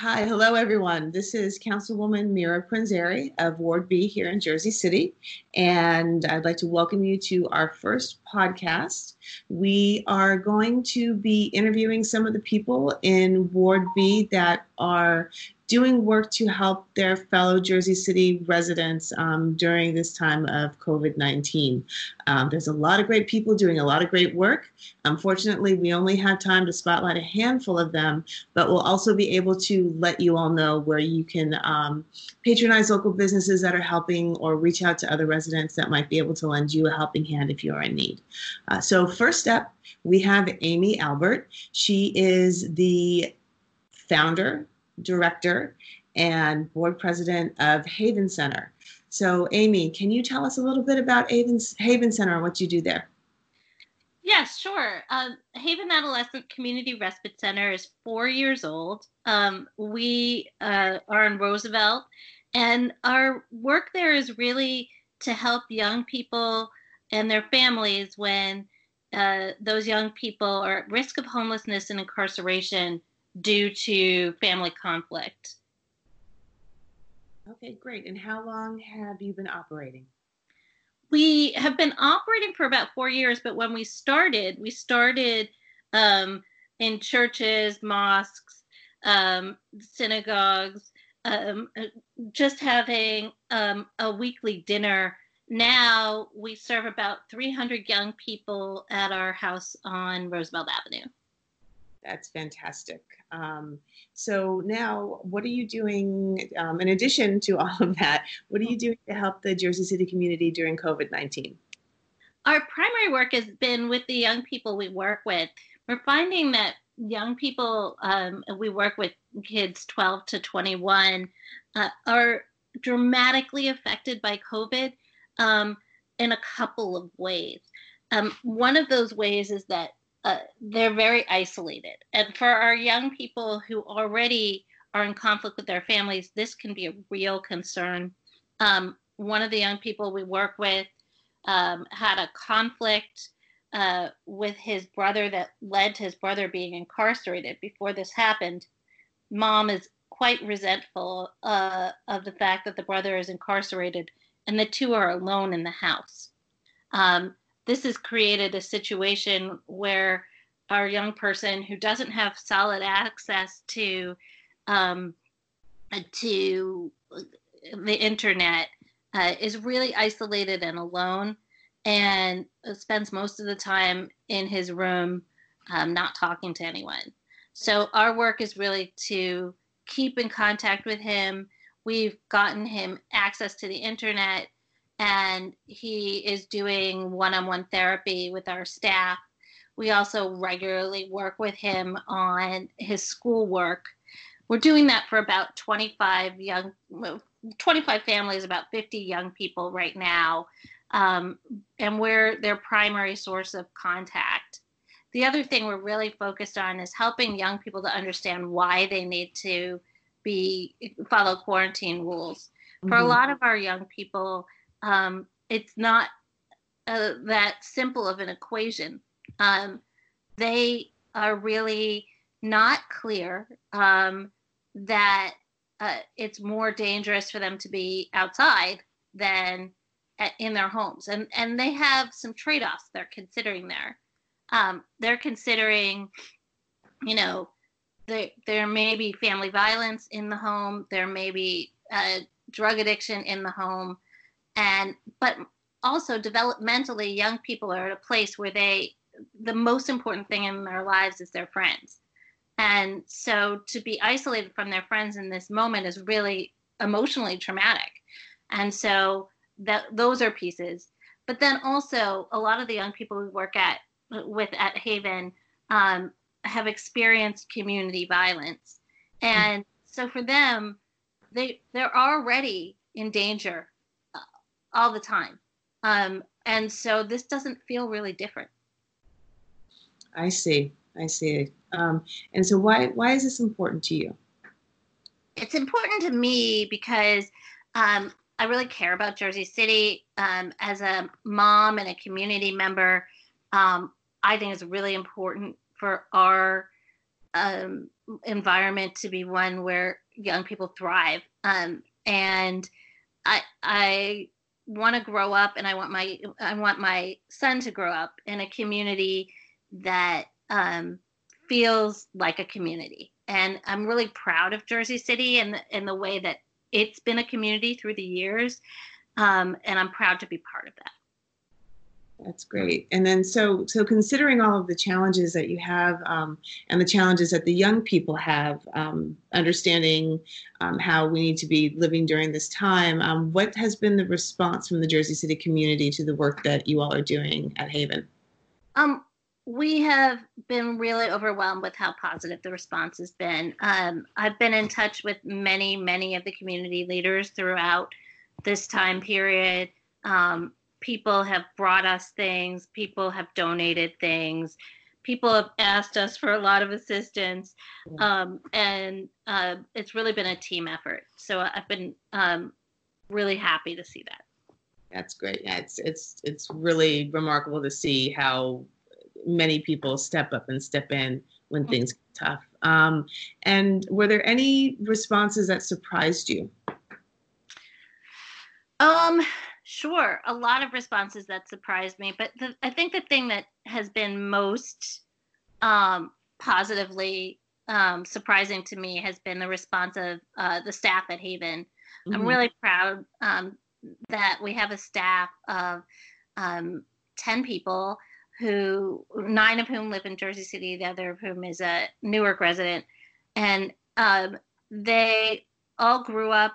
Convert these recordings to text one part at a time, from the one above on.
Hi, hello everyone. This is Councilwoman Mira Prinz-Arey of Ward B here in Jersey City, and I'd like to welcome you to our first podcast. We are going to be interviewing some of the people in Ward B that are doing work to help their fellow Jersey City residents um, during this time of COVID 19. Um, there's a lot of great people doing a lot of great work. Unfortunately, we only have time to spotlight a handful of them, but we'll also be able to let you all know where you can um, patronize local businesses that are helping or reach out to other residents that might be able to lend you a helping hand if you are in need. Uh, so, first step, we have Amy Albert. She is the founder director and board president of Haven Center. So, Amy, can you tell us a little bit about Haven, Haven Center and what you do there? Yes, sure. Um, Haven Adolescent Community Respite Center is four years old. Um, we uh, are in Roosevelt, and our work there is really to help young people and their families when uh, those young people are at risk of homelessness and incarceration due to family conflict. Okay, great. And how long have you been operating? We have been operating for about four years, but when we started, we started um, in churches, mosques, um, synagogues, um, just having um, a weekly dinner. Now we serve about 300 young people at our house on Roosevelt Avenue. That's fantastic. Um, so now, what are you doing um, in addition to all of that? What are you doing to help the Jersey City community during COVID 19? Our primary work has been with the young people we work with. We're finding that young people, um, we work with kids 12 to 21, uh, are dramatically affected by COVID um, in a couple of ways. Um, one of those ways is that uh, they're very isolated. And for our young people who already are in conflict with their families, this can be a real concern. Um, one of the young people we work with um, had a conflict uh, with his brother that led to his brother being incarcerated before this happened. Mom is quite resentful uh, of the fact that the brother is incarcerated and the two are alone in the house. Um, this has created a situation where our young person who doesn't have solid access to um, to the internet uh, is really isolated and alone and spends most of the time in his room um, not talking to anyone. So our work is really to keep in contact with him. We've gotten him access to the internet and he is doing one on one therapy with our staff. We also regularly work with him on his schoolwork. We're doing that for about 25 young, 25 families, about 50 young people right now, um, and we're their primary source of contact. The other thing we're really focused on is helping young people to understand why they need to be follow quarantine rules. For mm-hmm. a lot of our young people, um, it's not uh, that simple of an equation. Um, they are really not clear um, that uh, it's more dangerous for them to be outside than at, in their homes, and and they have some trade-offs they're considering there. Um, they're considering, you know, there there may be family violence in the home, there may be uh, drug addiction in the home, and but also developmentally young people are at a place where they the most important thing in their lives is their friends. And so to be isolated from their friends in this moment is really emotionally traumatic. And so that those are pieces. But then also a lot of the young people we work at with at haven um, have experienced community violence. And so for them they they're already in danger all the time. Um, and so this doesn't feel really different. I see. I see. Um, and so why why is this important to you? It's important to me because um, I really care about Jersey City. Um, as a mom and a community member, um, I think it's really important for our um, environment to be one where young people thrive. Um, and I I want to grow up, and I want my I want my son to grow up in a community that um, feels like a community. And I'm really proud of Jersey City and the, and the way that it's been a community through the years. Um, and I'm proud to be part of that. That's great. And then, so so considering all of the challenges that you have, um, and the challenges that the young people have, um, understanding um, how we need to be living during this time, um, what has been the response from the Jersey City community to the work that you all are doing at Haven? Um, we have been really overwhelmed with how positive the response has been. Um, I've been in touch with many, many of the community leaders throughout this time period. Um, people have brought us things, people have donated things, people have asked us for a lot of assistance, um, and uh, it's really been a team effort. So I've been um, really happy to see that. That's great. Yeah, it's it's it's really remarkable to see how many people step up and step in when mm-hmm. things get tough. Um, and were there any responses that surprised you? Um, sure. A lot of responses that surprised me, but the, I think the thing that has been most um, positively um, surprising to me has been the response of uh, the staff at Haven. Mm-hmm. I'm really proud um, that we have a staff of um, 10 people who nine of whom live in Jersey City, the other of whom is a Newark resident, and um, they all grew up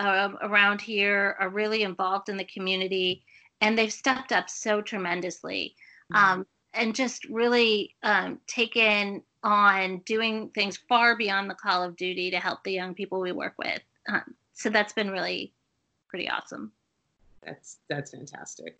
um, around here, are really involved in the community, and they've stepped up so tremendously, mm-hmm. um, and just really um, taken on doing things far beyond the call of duty to help the young people we work with. Um, so that's been really pretty awesome. That's that's fantastic.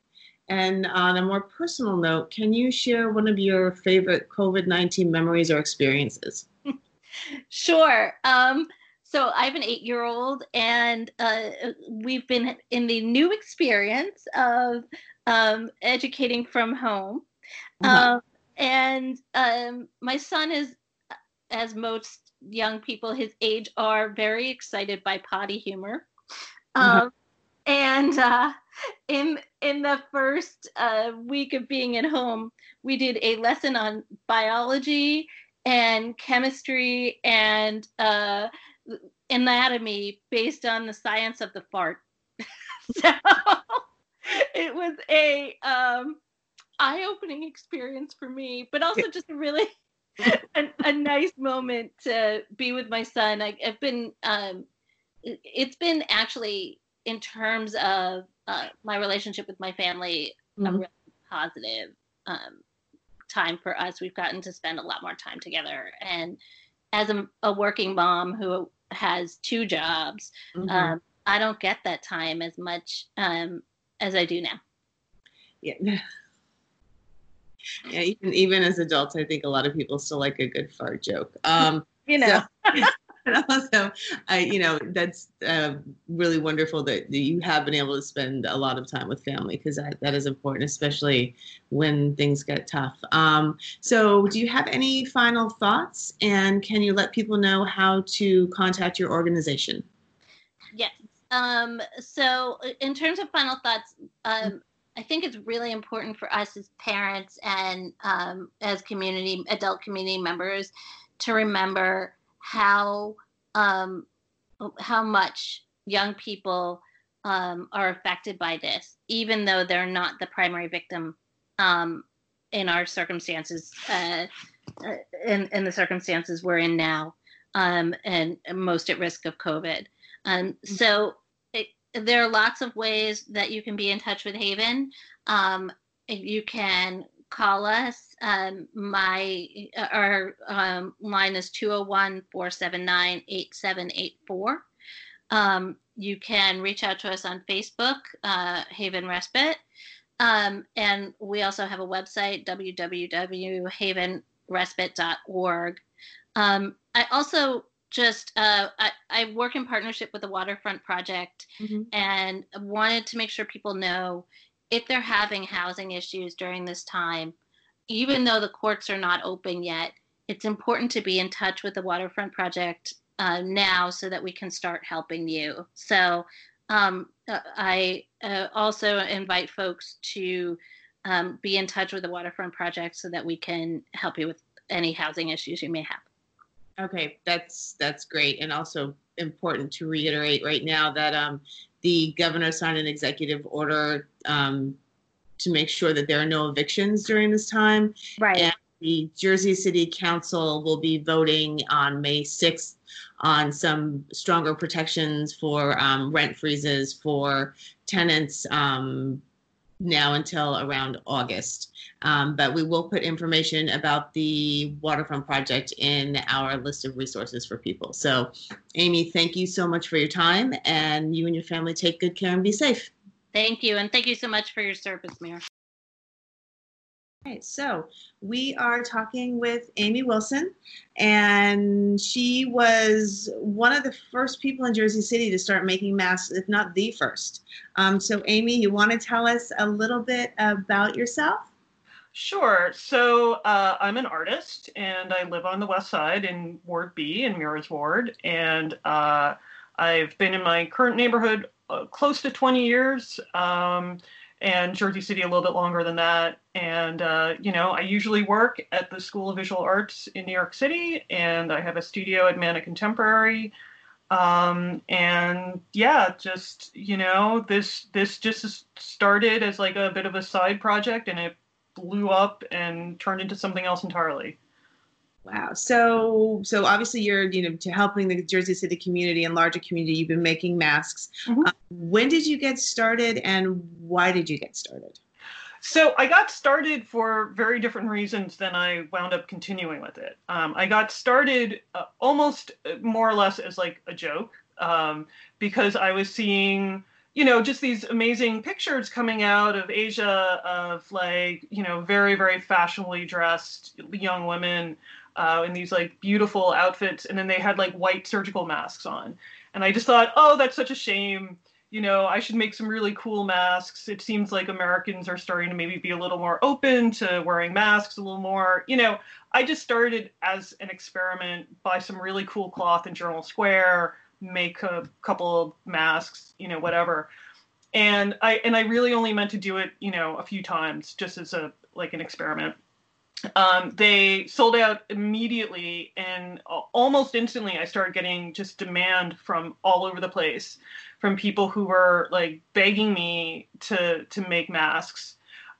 And on a more personal note, can you share one of your favorite COVID 19 memories or experiences? sure. Um, so I have an eight year old, and uh, we've been in the new experience of um, educating from home. Uh-huh. Um, and um, my son is, as most young people his age are, very excited by potty humor. Uh-huh. Um, and uh, in in the first uh, week of being at home, we did a lesson on biology and chemistry and uh, anatomy based on the science of the fart. so it was a um, eye-opening experience for me, but also just a really a, a, nice moment to be with my son. I, have been um, it's been actually in terms of uh, my relationship with my family, mm-hmm. a really positive um, time for us. We've gotten to spend a lot more time together. And as a, a working mom who has two jobs, mm-hmm. um, I don't get that time as much um, as I do now. Yeah. Yeah, even even as adults, I think a lot of people still like a good fart joke. Um, you know. So, also, I, you know, that's uh, really wonderful that, that you have been able to spend a lot of time with family because that, that is important, especially when things get tough. Um, so, do you have any final thoughts? And can you let people know how to contact your organization? Yes. Um, so, in terms of final thoughts, um, I think it's really important for us as parents and um, as community, adult community members to remember how um, how much young people um, are affected by this, even though they're not the primary victim um, in our circumstances, uh, uh, in, in the circumstances we're in now, um, and most at risk of COVID. Um, so it, there are lots of ways that you can be in touch with Haven. Um, you can call us. Um, my our um, line is 201 479 8784. Um, you can reach out to us on Facebook, uh, Haven Respite. Um, and we also have a website, www.havenrespite.org. Um, I also just uh, I, I, work in partnership with the Waterfront Project mm-hmm. and wanted to make sure people know if they're having housing issues during this time, even though the courts are not open yet, it's important to be in touch with the Waterfront Project uh, now so that we can start helping you. So um, uh, I uh, also invite folks to um, be in touch with the Waterfront Project so that we can help you with any housing issues you may have. Okay, that's that's great, and also important to reiterate right now that um, the governor signed an executive order um, to make sure that there are no evictions during this time. Right. And the Jersey City Council will be voting on May 6th on some stronger protections for um, rent freezes for tenants um, now until around August. Um, but we will put information about the waterfront project in our list of resources for people. So, Amy, thank you so much for your time, and you and your family take good care and be safe. Thank you, and thank you so much for your service, Mayor. Okay, so we are talking with Amy Wilson, and she was one of the first people in Jersey City to start making masks, if not the first. Um, so, Amy, you want to tell us a little bit about yourself? Sure. So uh, I'm an artist and I live on the west side in Ward B in Mira's Ward. And uh, I've been in my current neighborhood uh, close to 20 years. Um, and Jersey City a little bit longer than that. And, uh, you know, I usually work at the School of Visual Arts in New York City, and I have a studio at Mana Contemporary. Um, and yeah, just, you know, this, this just started as like a bit of a side project and it blew up and turned into something else entirely. Wow. So, so obviously you're, you know, to helping the Jersey City community and larger community. You've been making masks. Mm-hmm. Um, when did you get started, and why did you get started? So I got started for very different reasons than I wound up continuing with it. Um, I got started uh, almost uh, more or less as like a joke um, because I was seeing you know, just these amazing pictures coming out of Asia of like, you know, very, very fashionably dressed young women uh, in these like beautiful outfits, and then they had like white surgical masks on. And I just thought, oh, that's such a shame. You know, I should make some really cool masks. It seems like Americans are starting to maybe be a little more open to wearing masks a little more. You know, I just started as an experiment, buy some really cool cloth in Journal Square, make a couple of masks, you know, whatever. And I and I really only meant to do it, you know, a few times just as a like an experiment um, they sold out immediately and almost instantly i started getting just demand from all over the place from people who were like begging me to to make masks.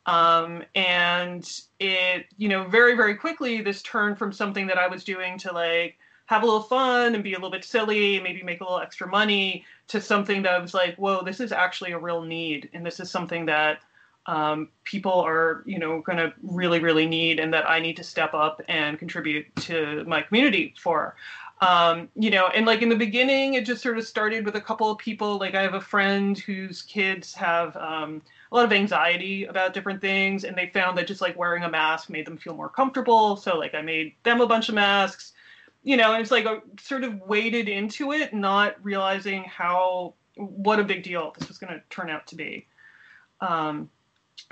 Um, and it you know very very quickly this turned from something that i was doing to like have a little fun and be a little bit silly maybe make a little extra money to something that was like whoa this is actually a real need and this is something that um, people are you know going to really really need and that i need to step up and contribute to my community for. Um, you know and like in the beginning it just sort of started with a couple of people. Like i have a friend whose kids have um, a lot of anxiety about different things and they found that just like wearing a mask made them feel more comfortable. So like i made them a bunch of masks. You know and it's like a, sort of waded into it not realizing how what a big deal this was going to turn out to be. Um,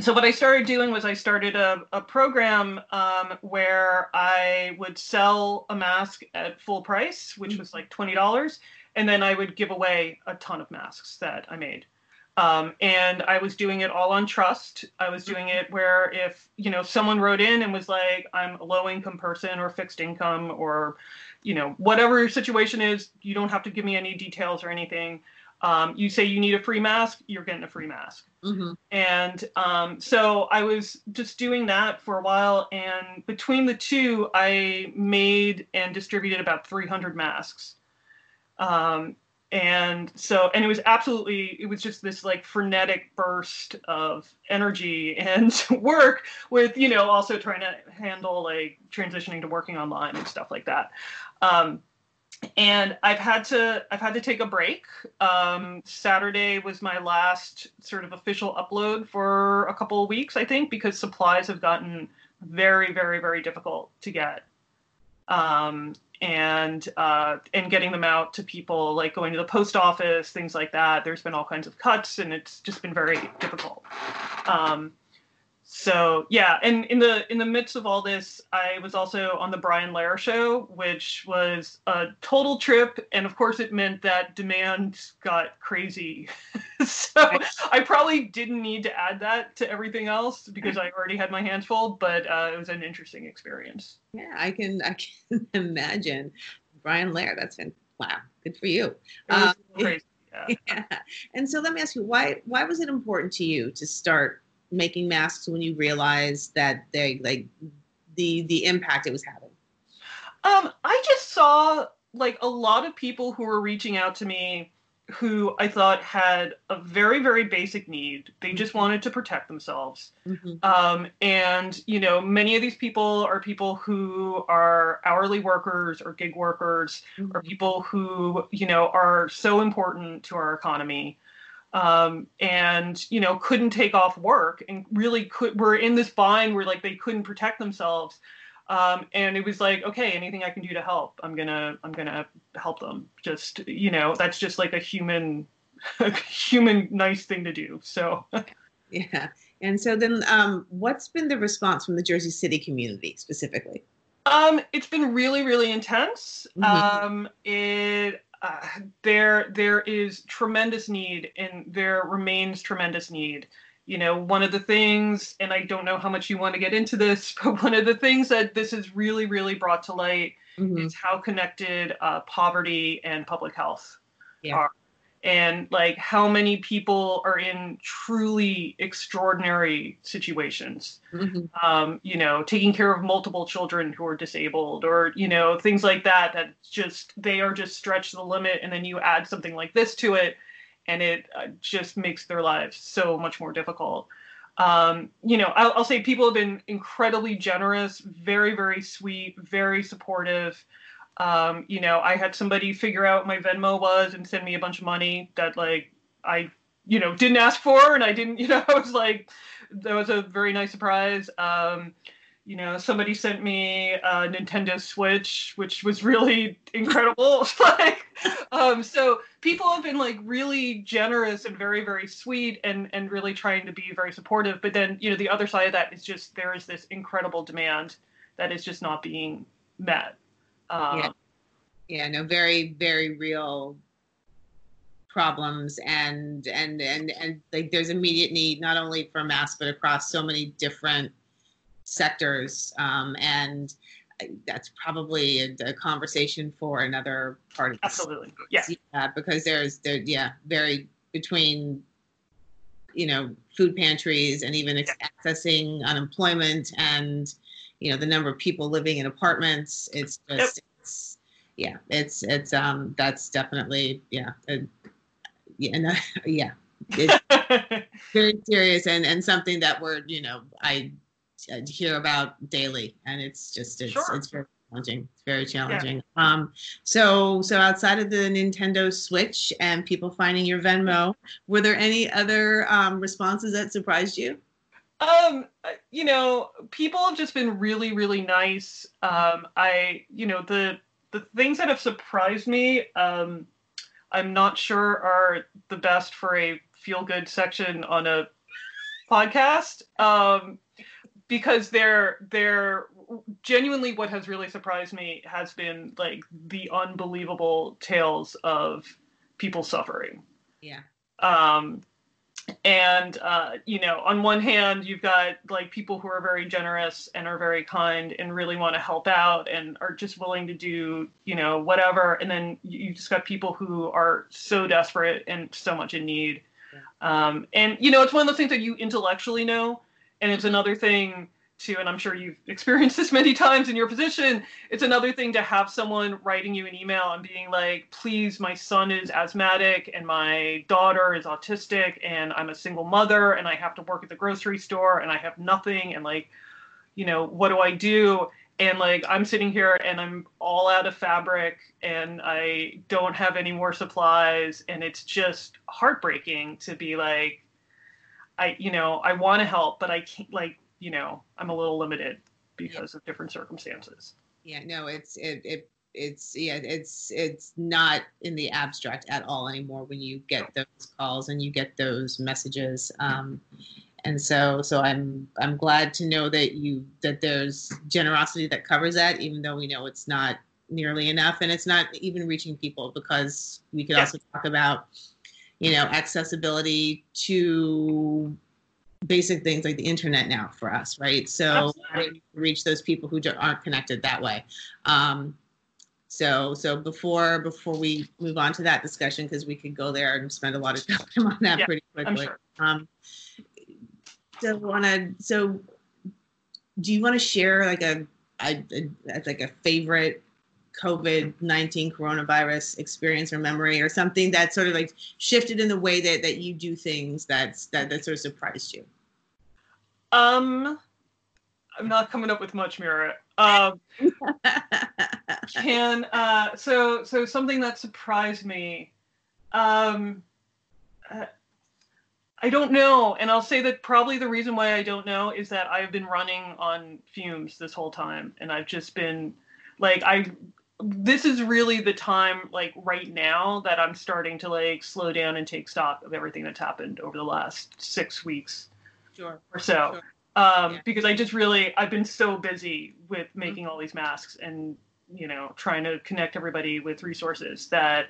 so what I started doing was I started a, a program um, where I would sell a mask at full price, which was like twenty dollars, and then I would give away a ton of masks that I made. Um, and I was doing it all on trust. I was doing it where if you know someone wrote in and was like, "I'm a low income person or fixed income or you know whatever your situation is, you don't have to give me any details or anything." Um, you say you need a free mask, you're getting a free mask. Mm-hmm. And um, so I was just doing that for a while. And between the two, I made and distributed about 300 masks. Um, and so, and it was absolutely, it was just this like frenetic burst of energy and work with, you know, also trying to handle like transitioning to working online and stuff like that. Um, and I've had to I've had to take a break. Um, Saturday was my last sort of official upload for a couple of weeks, I think, because supplies have gotten very, very, very difficult to get. Um, and uh, and getting them out to people, like going to the post office, things like that. There's been all kinds of cuts, and it's just been very difficult. Um, so yeah, and in the in the midst of all this, I was also on the Brian Lehrer show, which was a total trip, and of course it meant that demand got crazy. so I probably didn't need to add that to everything else because I already had my hands full, but uh, it was an interesting experience. Yeah, I can I can imagine Brian Lehrer. That's been wow, good for you. Um, crazy. Yeah. yeah. And so let me ask you, why why was it important to you to start making masks when you realized that they like the the impact it was having? Um, I just saw like a lot of people who were reaching out to me who I thought had a very, very basic need. They just mm-hmm. wanted to protect themselves. Mm-hmm. Um, and, you know, many of these people are people who are hourly workers or gig workers mm-hmm. or people who, you know, are so important to our economy um, and you know couldn't take off work and really could were in this bind where like they couldn't protect themselves. Um, and it was like okay anything i can do to help i'm gonna i'm gonna help them. Just you know that's just like a human a human nice thing to do so. Yeah. And so then um, what's been the response from the jersey city community specifically? Um, it's been really really intense. Mm-hmm. um, it uh, there there is tremendous need and there remains tremendous need you know one of the things and i don't know how much you want to get into this but one of the things that this has really really brought to light mm-hmm. is how connected uh, poverty and public health yeah. are and like how many people are in truly extraordinary situations. Mm-hmm. um, you know taking care of multiple children who are disabled or you know things like that that just they are just stretched to the limit and then you add something like this to it and it uh, just makes their lives so much more difficult. Um, you know I'll, I'll say people have been incredibly generous very very sweet very supportive um, you know, I had somebody figure out my Venmo was and send me a bunch of money that like I, you know, didn't ask for, and I didn't, you know, I was like, that was a very nice surprise. Um, you know, somebody sent me a Nintendo Switch, which was really incredible. like, um, so people have been like really generous and very, very sweet and and really trying to be very supportive. But then, you know, the other side of that is just there is this incredible demand that is just not being met. Um, yeah. yeah, no, very, very real problems and and and and like there's immediate need not only for mass but across so many different sectors um, and that's probably a, a, conversation for another part of this. absolutely yeah. yeah because there's there yeah very between you know food pantries and even yeah. accessing unemployment and you know the number of people living in apartments it's just yep. it's yeah it's it's um that's definitely yeah uh, yeah no, yeah it's very serious and and something that we're you know I, I hear about daily and it's just it's sure. it's very challenging it's very challenging yeah. um so so outside of the nintendo switch and people finding your venmo were there any other um, responses that surprised you um, you know, people have just been really, really nice. Um, I, you know, the the things that have surprised me, um, I'm not sure are the best for a feel good section on a podcast. Um, because they're they're genuinely what has really surprised me has been like the unbelievable tales of people suffering. Yeah. Um, and uh, you know on one hand you've got like people who are very generous and are very kind and really want to help out and are just willing to do you know whatever. And then you just got people who are so desperate and so much in need. Yeah. um, and you know it's one of those things that you intellectually know. And it's another thing to, and I'm sure you've experienced this many times in your position, it's another thing to have someone writing you an email and being like, please, my son is asthmatic and my daughter is autistic and I'm a single mother and I have to work at the grocery store and I have nothing and like, you know, what do I do? And like, I'm sitting here and I'm all out of fabric and I don't have any more supplies. And it's just heartbreaking to be like, I, you know, I want to help, but I can't, like, you know i'm a little limited because yeah. of different circumstances yeah no it's it, it it's yeah it's it's not in the abstract at all anymore when you get those calls and you get those messages um and so so i'm i'm glad to know that you that there's generosity that covers that even though we know it's not nearly enough and it's not even reaching people because we could yeah. also talk about you know accessibility to basic things like the internet now for us right? So reach those people who aren't connected that way? Um, so so before before we move on to that discussion because we could go there and spend a lot of time on that yeah, pretty quickly. Sure. um, so want to so do you want to share like a, a, a like a favorite COVID 19 coronavirus experience or memory or something that sort of like shifted in the way that, that you do things that's that, that sort of surprised you? Um, I'm not coming up with much, Mira. Um, can uh, so so something that surprised me. Um, uh, I don't know, and I'll say that probably the reason why I don't know is that I've been running on fumes this whole time, and I've just been like I. This is really the time, like right now, that I'm starting to like slow down and take stock of everything that's happened over the last six weeks sure. or so. Sure. Um, yeah. Because I just really, I've been so busy with mm-hmm. making mm-hmm. all these masks and you know trying to connect everybody with resources that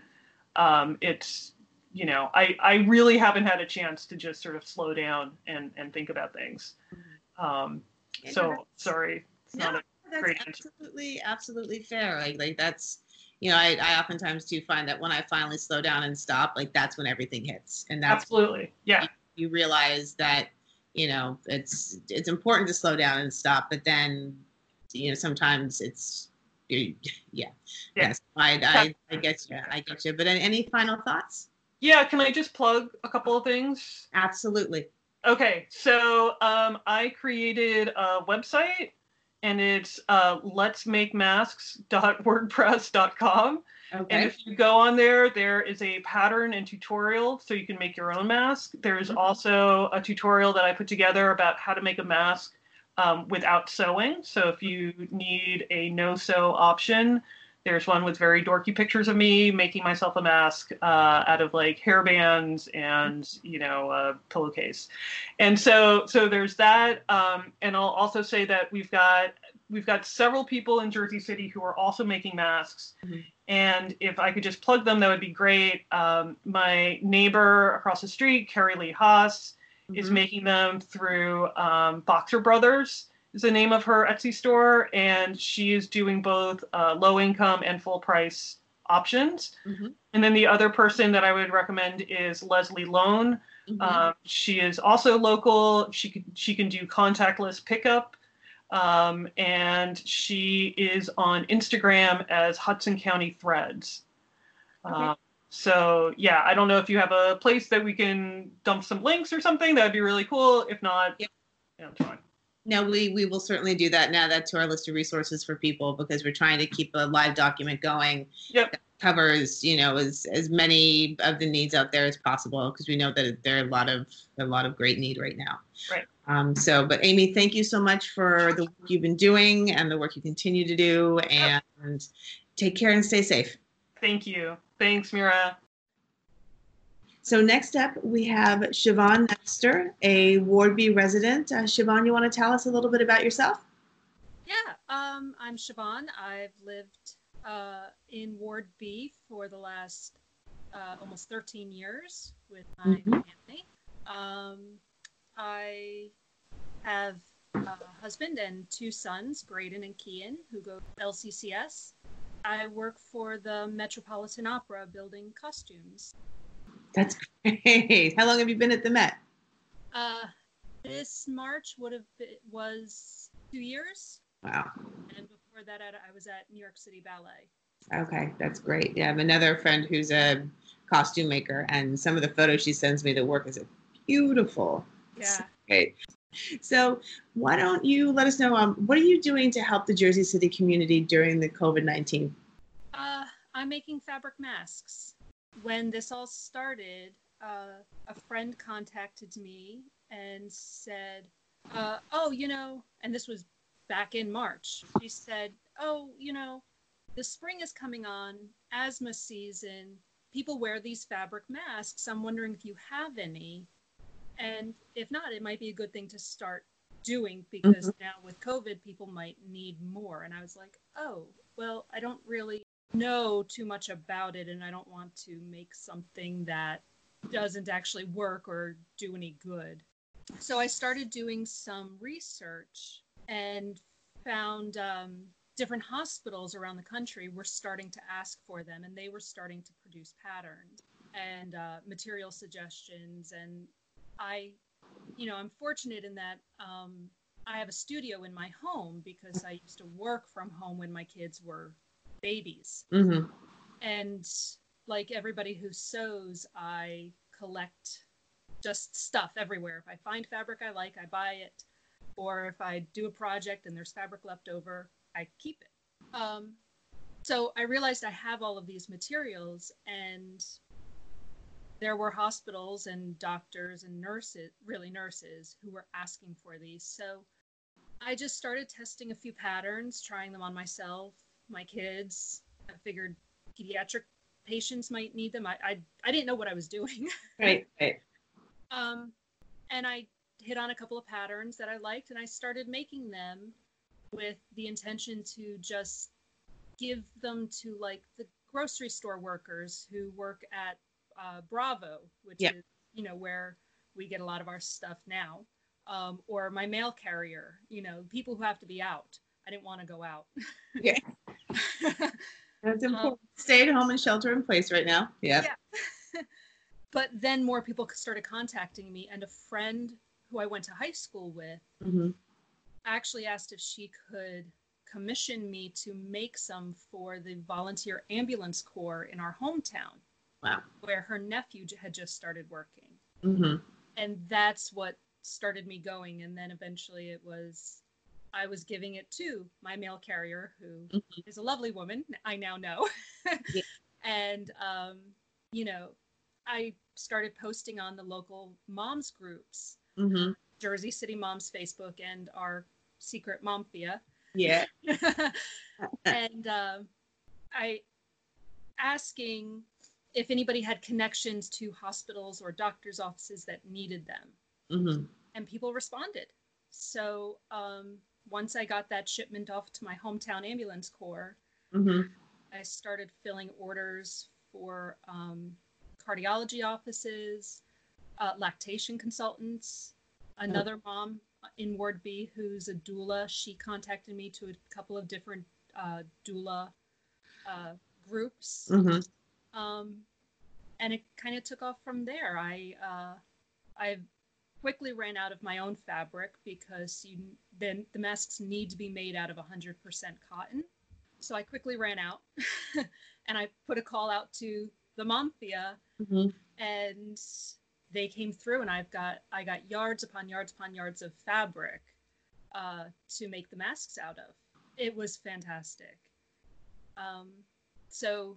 um, it's you know, I, I really haven't had a chance to just sort of slow down and, and think about things. Mm-hmm. Um, so sorry, it's no, not great absolutely, answer. absolutely fair. Like, like that's, you know, I, I oftentimes do find that when I finally slow down and stop, like that's when everything hits. And that's absolutely, yeah. You, you realize that, you know, it's, it's important to slow down and stop, but then, you know, sometimes it's, yeah, yeah. yes, I, I, I get you. I get you. But any final thoughts? Yeah, can I just plug a couple of things? Absolutely. Okay, so um, I created a website and it's uh, letsmakemasks.wordpress.com. Okay. And if you go on there, there is a pattern and tutorial so you can make your own mask. There's mm-hmm. also a tutorial that I put together about how to make a mask um, without sewing. So if you need a no sew option, there's one with very dorky pictures of me making myself a mask uh, out of like hair bands and you know a pillowcase, and so so there's that. Um, and I'll also say that we've got we've got several people in Jersey City who are also making masks. Mm-hmm. And if I could just plug them, that would be great. Um, my neighbor across the street, Carrie Lee Haas, mm-hmm. is making them through um, Boxer Brothers is the name of her Etsy store, and she is doing both uh, low income and full price options. Mm-hmm. And then the other person that I would recommend is Leslie Lone. Mm-hmm. Um, she is also local. She can she can do contactless pickup, um, and she is on Instagram as Hudson County Threads. Okay. Um, so yeah, I don't know if you have a place that we can dump some links or something. That would be really cool. If not, yeah, yeah it's fine. No, we, we will certainly do that. Now that to our list of resources for people because we're trying to keep a live document going. Yep. covers, you know, as as many of the needs out there as possible because we know that there are a lot of a lot of great need right now. Right. Um, so, but Amy, thank you so much for the work you've been doing and the work you continue to do. And yep. take care and stay safe. Thank you. Thanks, Mira. So next up, we have Siobhan Nestor, a Ward B resident. Uh, Siobhan, you want to tell us a little bit about yourself? Yeah, um, I'm Siobhan. I've lived uh, in Ward B for the last uh, almost 13 years with my mm-hmm. family. Um, I have a husband and two sons, Braden and Kian, who go to LCCS. I work for the Metropolitan Opera building costumes. That's great. How long have you been at the Met? Uh, this March would have been, was two years. Wow. And before that, I was at New York City Ballet. Okay, that's great. Yeah, I have another friend who's a costume maker, and some of the photos she sends me, the work is beautiful. Yeah. Great. So, why don't you let us know um, what are you doing to help the Jersey City community during the COVID nineteen? Uh, I'm making fabric masks when this all started, uh, a friend contacted me and said, uh, "Oh, you know," and this was back in March. She said, "Oh, you know, the spring is coming on, asthma season. People wear these fabric masks. I'm wondering if you have any." and if not, it might be a good thing to start doing because Mhm. now with COVID, people might need more. And I was like, oh, well, I don't really know too much about it, and I don't want to make something that doesn't actually work or do any good. So I started doing some research and found um, different hospitals around the country were starting to ask for them, and they were starting to produce patterns and uh, material suggestions. And I, you know, I'm fortunate in that um, I have a studio in my home because I used to work from home when my kids were babies. Mm-hmm. And like everybody who sews, I collect just stuff everywhere. If I find fabric I like, I buy it. Or if I do a project and there's fabric left over, I keep it. Um, so I realized I have all of these materials, and there were hospitals and doctors and nurses, really nurses, who were asking for these. So I just started testing a few patterns, trying them on myself, my kids. I figured pediatric patients might need them. I I, I didn't know what I was doing. Right, right. um, and I hit on a couple of patterns that I liked, and I started making them with the intention to just give them to like the grocery store workers who work at uh, Bravo, which Yeah. is you know where we get a lot of our stuff now, um, or my mail carrier. You know, people who have to be out. I didn't want to go out. Yeah. That's important. Stay at home and shelter in place right now. Yeah. Yeah. but then more people started contacting me, and a friend who I went to high school with Mm-hmm. actually asked if she could commission me to make some for the volunteer ambulance corps in our hometown, Wow. where her nephew had just started working. Mm-hmm. And that's what started me going. And then eventually it was, I was giving it to my mail carrier, who is Mhm. a lovely woman, I now know. Yeah. And, um, you know, I started posting on the local moms groups, Mm-hmm. Jersey City Moms Facebook and our secret Momfia. Yeah. and um I asking if anybody had connections to hospitals or doctors' offices that needed them, Mm-hmm. and people responded. So um, once I got that shipment off to my hometown ambulance corps, Mm-hmm. I started filling orders for um, cardiology offices, uh, lactation consultants. Another mom in Ward B who's a doula, she contacted me to a couple of different uh, doula uh, groups. Mm-hmm. Um, and it kind of took off from there. I uh, I quickly ran out of my own fabric because you then the masks need to be made out of 100% cotton. So I quickly ran out, and I put a call out to the Momfia, Mm-hmm. and they came through, and I've got I got yards upon yards upon yards of fabric uh, to make the masks out of. It was fantastic. Um, so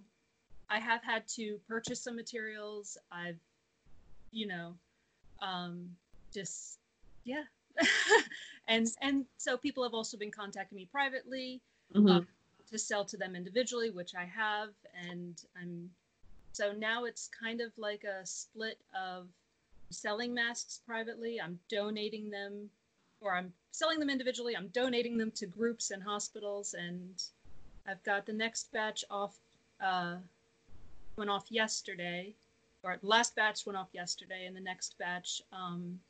I have had to purchase some materials. I've, you know, um, just yeah, and and so people have also been contacting me privately Mm-hmm. Um, to sell to them individually, which I have, and I'm so now it's kind of like a split of selling masks privately. I'm donating them, or I'm selling them individually. I'm donating them to groups and hospitals, and I've got the next batch off. Uh, went off yesterday, or last batch went off yesterday, and the next batch, um,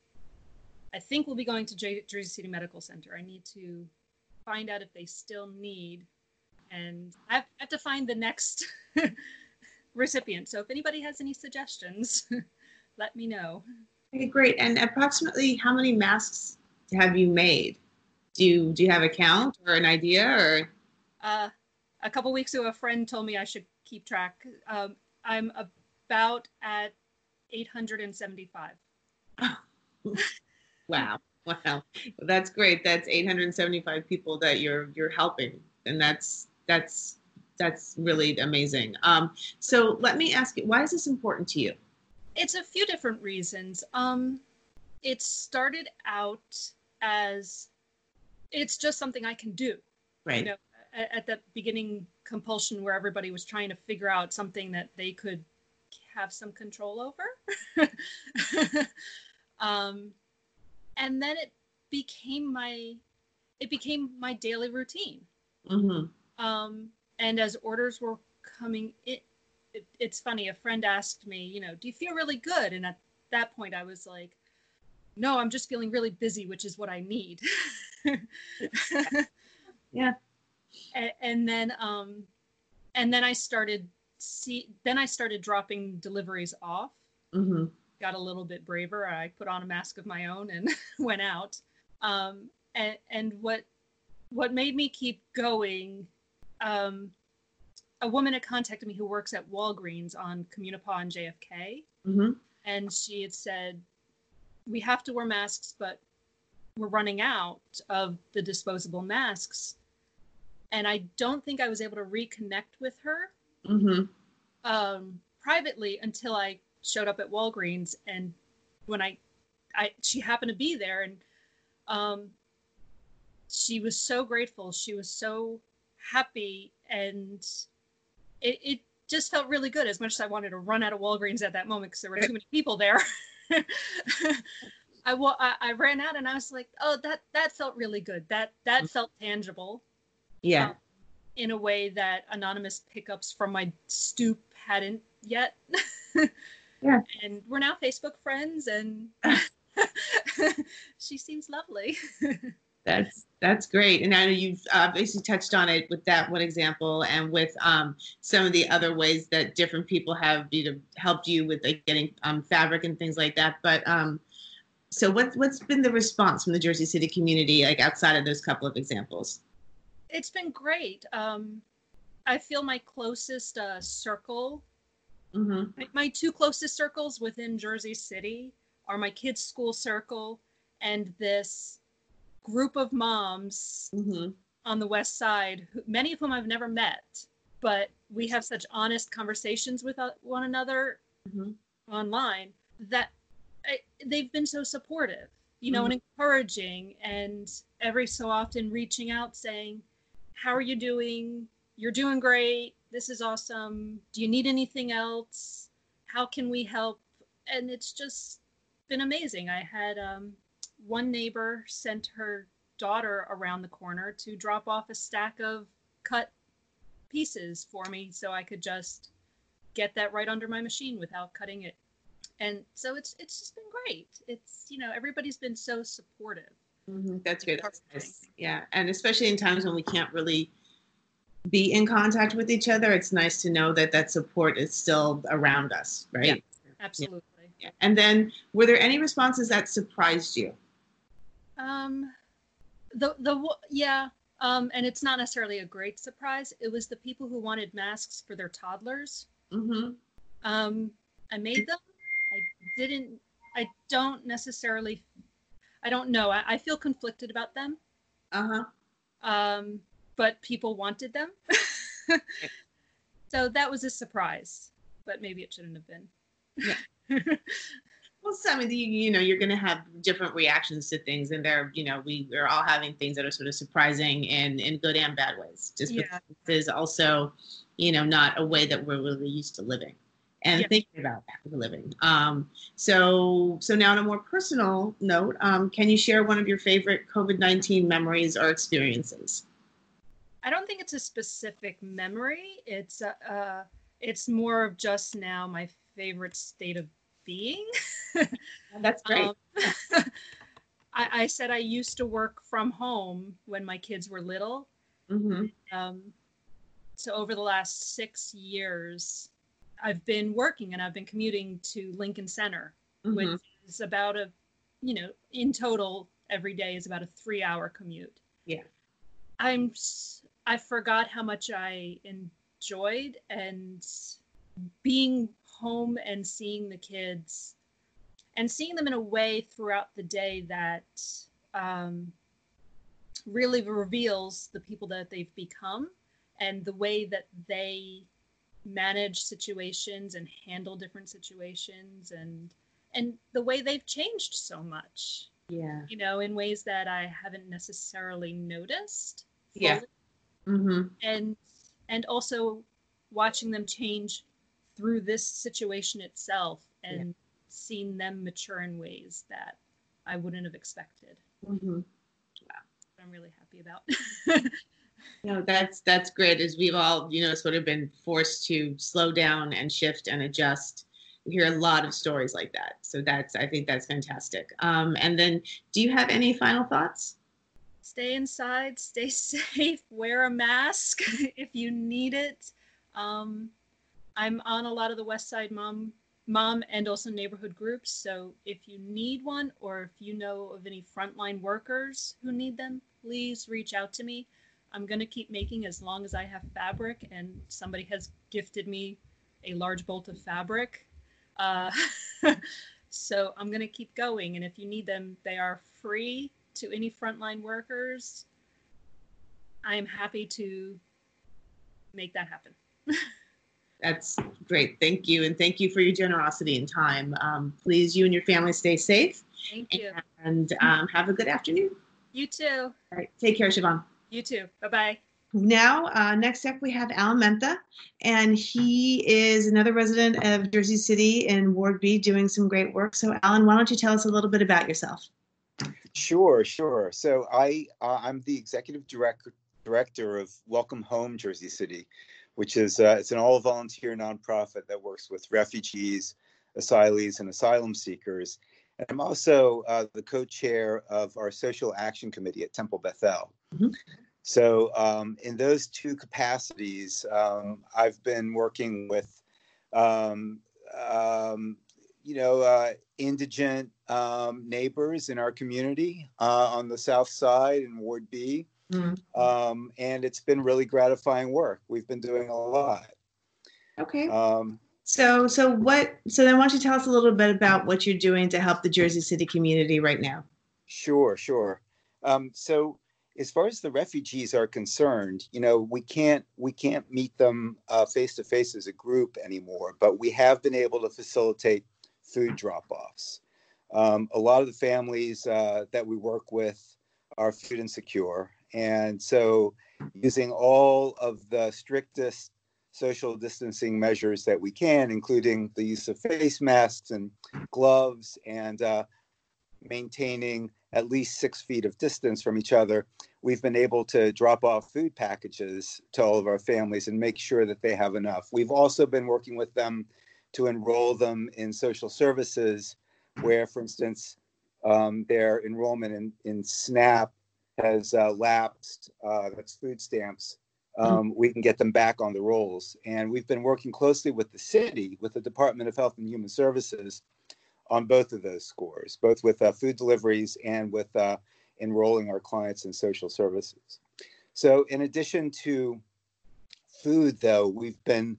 I think, we'll be going to J- Jersey City Medical Center. I need to find out if they still need, and I have, to find the next recipient. So if anybody has any suggestions, let me know. Okay, great. And approximately how many masks have you made? Do you do you have a count or an idea or? Uh, a couple weeks ago, a friend told me I should keep track. Um, I'm about at 875. Wow. Wow. That's great. That's 875 people that you're you're helping. And that's that's that's really amazing. Um, so let me ask you, why is this important to you? It's a few different reasons. Um, it started out as it's just something I can do. Right. You know, at, at the beginning compulsion where everybody was trying to figure out something that they could have some control over. Um, and then it became my it became my daily routine. Mm-hmm. Um, and as orders were coming in, it, it's funny. A friend asked me, you know, do you feel really good? And at that point, I was like, no, I'm just feeling really busy, which is what I need. yeah. And, and then, um, and then I started see. Then I started dropping deliveries off. Mm-hmm. Got a little bit braver. I put on a mask of my own and went out. Um, and, and what what made me keep going um, a woman had contacted me who works at Walgreens on Communipaw and JFK, Mm-hmm. and she had said, "We have to wear masks, but we're running out of the disposable masks." And I don't think I was able to reconnect with her Mm-hmm. um, privately until I showed up at Walgreens, and when I, I she happened to be there, and um, she was so grateful. She was so happy, and it, it just felt really good. As much as I wanted to run out of Walgreens at that moment because there were too many people there. I, wa- I I ran out and I was like, oh, that that felt really good. That that felt tangible Yeah. Um, in a way that anonymous pickups from my stoop hadn't yet. Yeah. And we're now Facebook friends, and she seems lovely. That's that's great, and I know you've obviously touched on it with that one example, and with um, some of the other ways that different people have you know, helped you with like, getting um, fabric and things like that. But um, so, what's what's been the response from the Jersey City community, like outside of those couple of examples? it's been great. Um, I feel my closest uh, circle, Mm-hmm. my, my two closest circles within Jersey City are my kids' school circle and this group of moms Mm-hmm. on the west side, who, many of whom I've never met, but we have such honest conversations with uh, one another Mm-hmm. online that I, they've been so supportive, you know, and encouraging, and every so often reaching out saying, How are you doing? You're doing great. This is awesome. Do you need anything else? How can we help? And it's just been amazing. I had um, one neighbor sent her daughter around the corner to drop off a stack of cut pieces for me so I could just get that right under my machine without cutting it. And so it's it's just been great. It's you know everybody's been so supportive. Mm-hmm. That's great. That's nice. Yeah, and especially in times when we can't really be in contact with each other, it's nice to know that that support is still around us, right? Yeah. Absolutely. Yeah. And then, were there any responses that surprised you? Um, the the yeah. Um, and it's not necessarily a great surprise. It was the people who wanted masks for their toddlers. Mm-hmm. Um, I made them. I didn't. I don't necessarily. I don't know. I, I feel conflicted about them. Uh huh. Um, but people wanted them. so that was a surprise. But maybe it shouldn't have been. Yeah. Well, so, I mean, you, know, you're going to have different reactions to things, and they're, you know, we we're all having things that are sort of surprising in in good and bad ways. Just Yeah. because this is also, you know, not a way that we're really used to living and Yeah. thinking about that living. Um, so, so now on a more personal note, um, can you share one of your favorite COVID nineteen memories or experiences? I don't think it's a specific memory. It's uh, uh, it's more of just now my favorite state of being. That's great. Um, I, I said I used to work from home when my kids were little. hmm Um, so over the last six years, I've been working and I've been commuting to Lincoln Center, hmm which is about a, you know, in total every day is about a three-hour commute. Yeah. I'm. I forgot how much I enjoyed and being home and seeing the kids and seeing them in a way throughout the day that um, really reveals the people that they've become and the way that they manage situations and handle different situations and and the way they've changed so much Yeah. you know in ways that i haven't necessarily noticed Yeah. Fully. hmm and and also watching them change through this situation itself and seeing them mature in ways that I wouldn't have expected. Mm-hmm. I'm really happy about. no, that's that's great. As we've all, you know, sort of been forced to slow down and shift and adjust. We hear a lot of stories like that. So that's I think that's fantastic. Um, and then, do you have any final thoughts? Stay inside. Stay safe. Wear a mask if you need it. Um, I'm on a lot of the West Side Mom mom and also neighborhood groups. So if you need one or if you know of any frontline workers who need them, please reach out to me. I'm going to keep making as long as I have fabric, and somebody has gifted me a large bolt of fabric. Uh, so I'm going to keep going. And if you need them, they are free to any frontline workers. I am happy to make that happen. That's great. Thank you. And thank you for your generosity and time. Um, please, you and your family stay safe. Thank you. And um, have a good afternoon. You too. All right. Take care, Siobhan. You too. Bye bye. Now, uh, next up, we have Alain Mentha, and he is another resident of Jersey City in Ward B doing some great work. So, Alain, why don't you tell us a little bit about yourself? Sure, sure. So, I, uh, I'm the executive director director of Welcome Home Jersey City, which is uh, it's an all volunteer nonprofit that works with refugees, asylees, and asylum seekers. And I'm also uh, the co-chair of our social action committee at Temple Bethel. Mm-hmm. So um, in those two capacities, um, I've been working with, um, um you know, uh, indigent um, neighbors in our community uh, on the South Side in Ward B. Mm-hmm. Um, and it's been really gratifying work. We've been doing a lot. Okay. Um, so, so what? So then, why don't you tell us a little bit about what you're doing to help the Jersey City community right now? Sure, sure. Um, so, as far as the refugees are concerned, you know, we can't we can't meet them face to face as a group anymore, but we have been able to facilitate food drop-offs. Um, a lot of the families uh, that we work with are food insecure, and so, using all of the strictest social distancing measures that we can, including the use of face masks and gloves and uh, maintaining at least six feet of distance from each other, we've been able to drop off food packages to all of our families and make sure that they have enough. We've also been working with them to enroll them in social services, where, for instance, um, their enrollment in, in SNAP has uh, lapsed, uh, that's food stamps, um, we can get them back on the rolls. And we've been working closely with the city, with the Department of Health and Human Services on both of those scores, both with uh, food deliveries and with uh, enrolling our clients in social services. So, in addition to food, though, we've been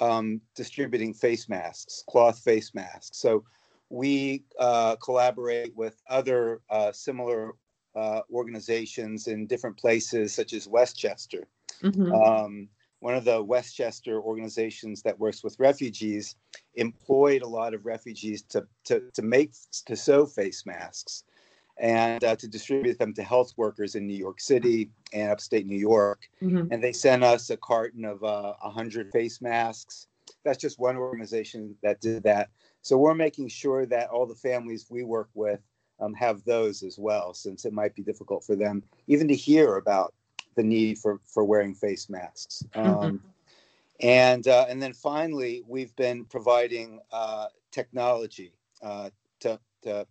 um, distributing face masks, cloth face masks. So, we uh, collaborate with other uh, similar uh, organizations in different places, such as Westchester. Mm-hmm. Um, one of the Westchester organizations that works with refugees employed a lot of refugees to, to, to make to sew face masks and uh, to distribute them to health workers in New York City and upstate New York. Mm-hmm. And they sent us a carton of uh, 100 face masks. That's just one organization that did that. So we're making sure that all the families we work with um, have those as well, since it might be difficult for them even to hear about the need for, for wearing face masks. Mm-hmm. Um, and uh, and then finally, we've been providing uh, technology uh, to, to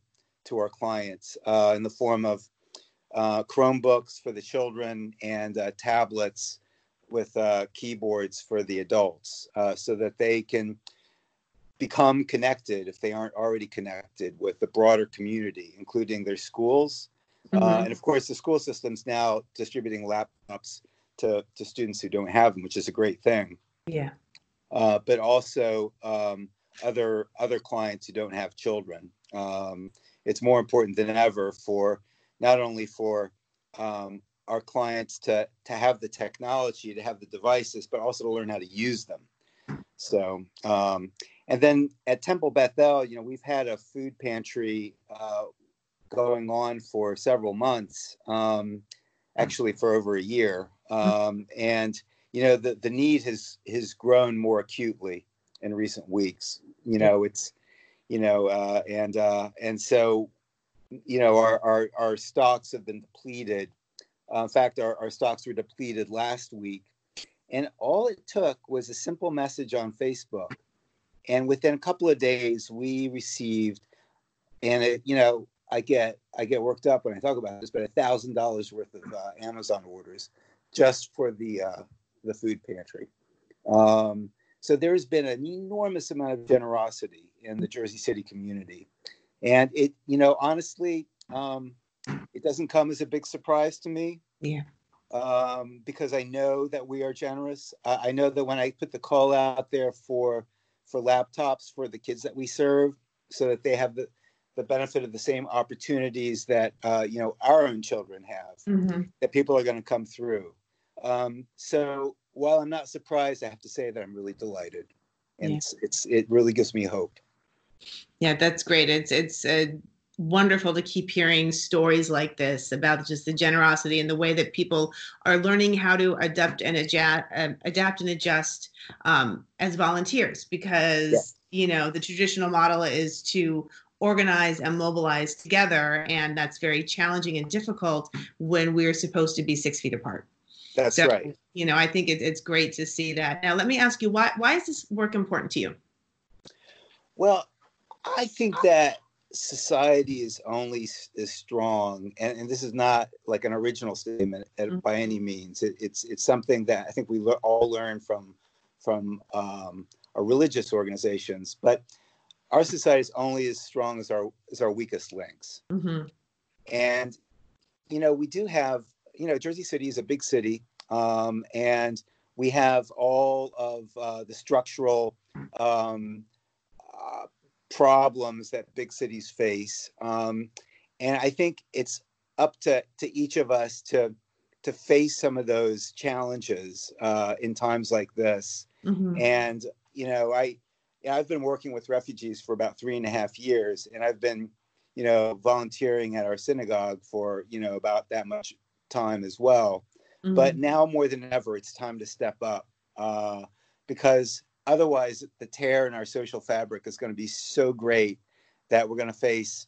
to our clients uh, in the form of uh, Chromebooks for the children and uh, tablets with keyboards for the adults, so that they can become connected if they aren't already connected with the broader community, including their schools. Uh, mm-hmm. Uh, and of course, the school system's now distributing laptops to, to students who don't have them, which is a great thing. Yeah. Uh, but also um, other other clients who don't have children. Um, it's more important than ever for not only for um, our clients to to have the technology, to have the devices, but also to learn how to use them. So, um, and then at Temple Bethel, you know, we've had a food pantry uh, going on for several months, um, actually for over a year. Um, and you know, the the need has has grown more acutely in recent weeks. You know, it's you know, uh, and uh, and so you know our, our our stocks have been depleted. Uh, in fact, our, our stocks were depleted last week, and all it took was a simple message on Facebook, and within a couple of days, we received, and it you know I get I get worked up when I talk about this, but a thousand dollars worth of uh, Amazon orders just for the uh, the food pantry. Um, so there's been an enormous amount of generosity in the Jersey City community, and it you know honestly um, it doesn't come as a big surprise to me. Yeah. Um, because I know that we are generous. I, I know that when I put the call out there for for laptops for the kids that we serve, so that they have the the benefit of the same opportunities that uh, you know our own children have Mm-hmm. that people are going to come through um, so while i'm not surprised i have to say that i'm really delighted and Yeah. it's, it's it really gives me hope Yeah, that's great. It's it's uh, wonderful to keep hearing stories like this about just the generosity and the way that people are learning how to adapt and adjust, uh, adapt and adjust um, as volunteers. Because you know the traditional model is to organize and mobilize together, and that's very challenging and difficult when we're supposed to be six feet apart. that's So, right You know, I think it, it's great to see that. Now, let me ask you, why why is this work important to you? well i think that society is only as strong and, and this is not like an original statement at, Mhm. by any means. It, it's it's something that i think we le- all learn from from um, our religious organizations but our society is only as strong as our as our weakest links. Hmm and you know we do have you know jersey city is a big city um, and we have all of uh, the structural um, uh, problems that big cities face. Um, and i think it's up to to each of us to to face some of those challenges uh, in times like this. Hmm and you know i i've been working with refugees for about three and a half years and i've been you know volunteering at our synagogue for you know about that much time as well. Mm-hmm. but now more than ever it's time to step up uh, because otherwise the tear in our social fabric is going to be so great that we're going to face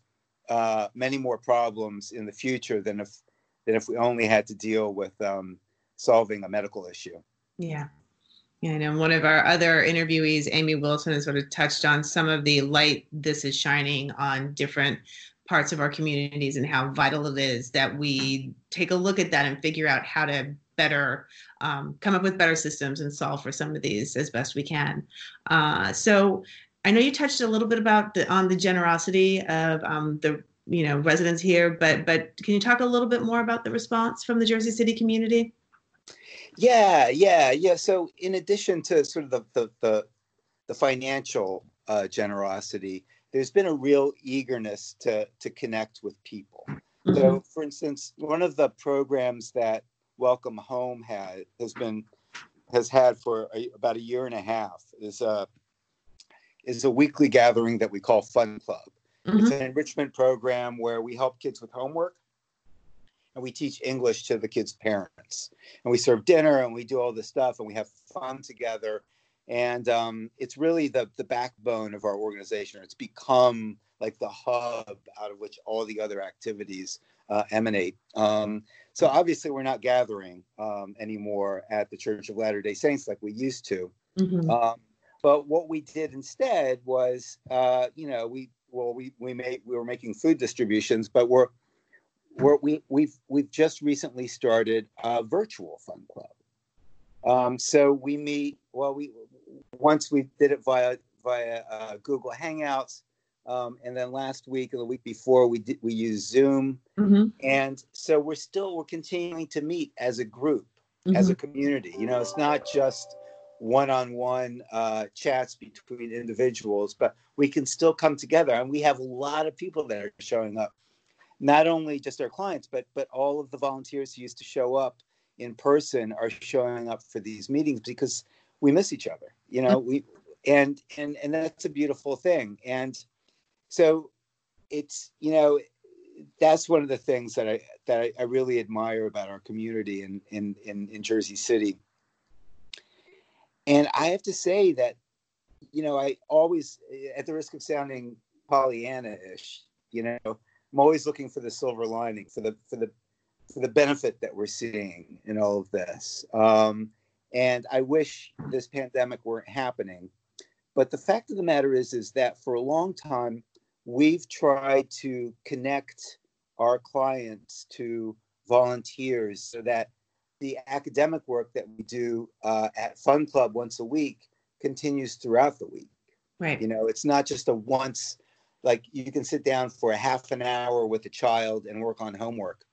uh, many more problems in the future than if than if we only had to deal with um, solving a medical issue Yeah. Yeah, know one of our other interviewees, Amy Wilson, has sort of touched on some of the light this is shining on different parts of our communities and how vital it is that we take a look at that and figure out how to better um, come up with better systems and solve for some of these as best we can. Uh, so I know you touched a little bit about the on the generosity of um, the you know residents here, but but can you talk a little bit more about the response from the Jersey City community? Yeah, yeah, yeah. So in addition to sort of the the the, the financial uh, generosity, there's been a real eagerness to to connect with people. Mm-hmm. So, for instance, one of the programs that Welcome Home had has been has had for a, about a year and a half is a is a weekly gathering that we call Fun Club. It's an enrichment program where we help kids with homework and we teach English to the kids' parents. And we serve dinner and we do all this stuff and we have fun together. And um, it's really the, the backbone of our organization. It's become like the hub out of which all the other activities uh, emanate. Um, so obviously, we're not gathering um, anymore at the Church of Latter day Saints like we used to. Mhm. Um, but what we did instead was, uh, you know, we well, we we made we were making food distributions, but we're we're we we've we've just recently started a virtual fun club. Um, so we meet. Well, we once we did it via via uh, Google Hangouts, um, and then last week and the week before we did we used Zoom, Mhm. and so we're still we're continuing to meet as a group as a community. You know, it's not just one-on-one uh, chats between individuals, but we can still come together, and we have a lot of people that are showing up. Not only just our clients, but but all of the volunteers who used to show up in person are showing up for these meetings because we miss each other. You know, we and and and that's a beautiful thing. And so it's you know that's one of the things that I that I, I really admire about our community in, in in in Jersey City. And I have to say that, you know, I always, at the risk of sounding Pollyanna-ish. You know, I'm always looking for the silver lining, for the for the for the benefit that we're seeing in all of this. Um, and I wish this pandemic weren't happening. But the fact of the matter is, is that for a long time, we've tried to connect our clients to volunteers so that the academic work that we do uh, at Fun Club once a week continues throughout the week. Right. You know, it's not just a once, like you can sit down for a half an hour with a child and work on homework.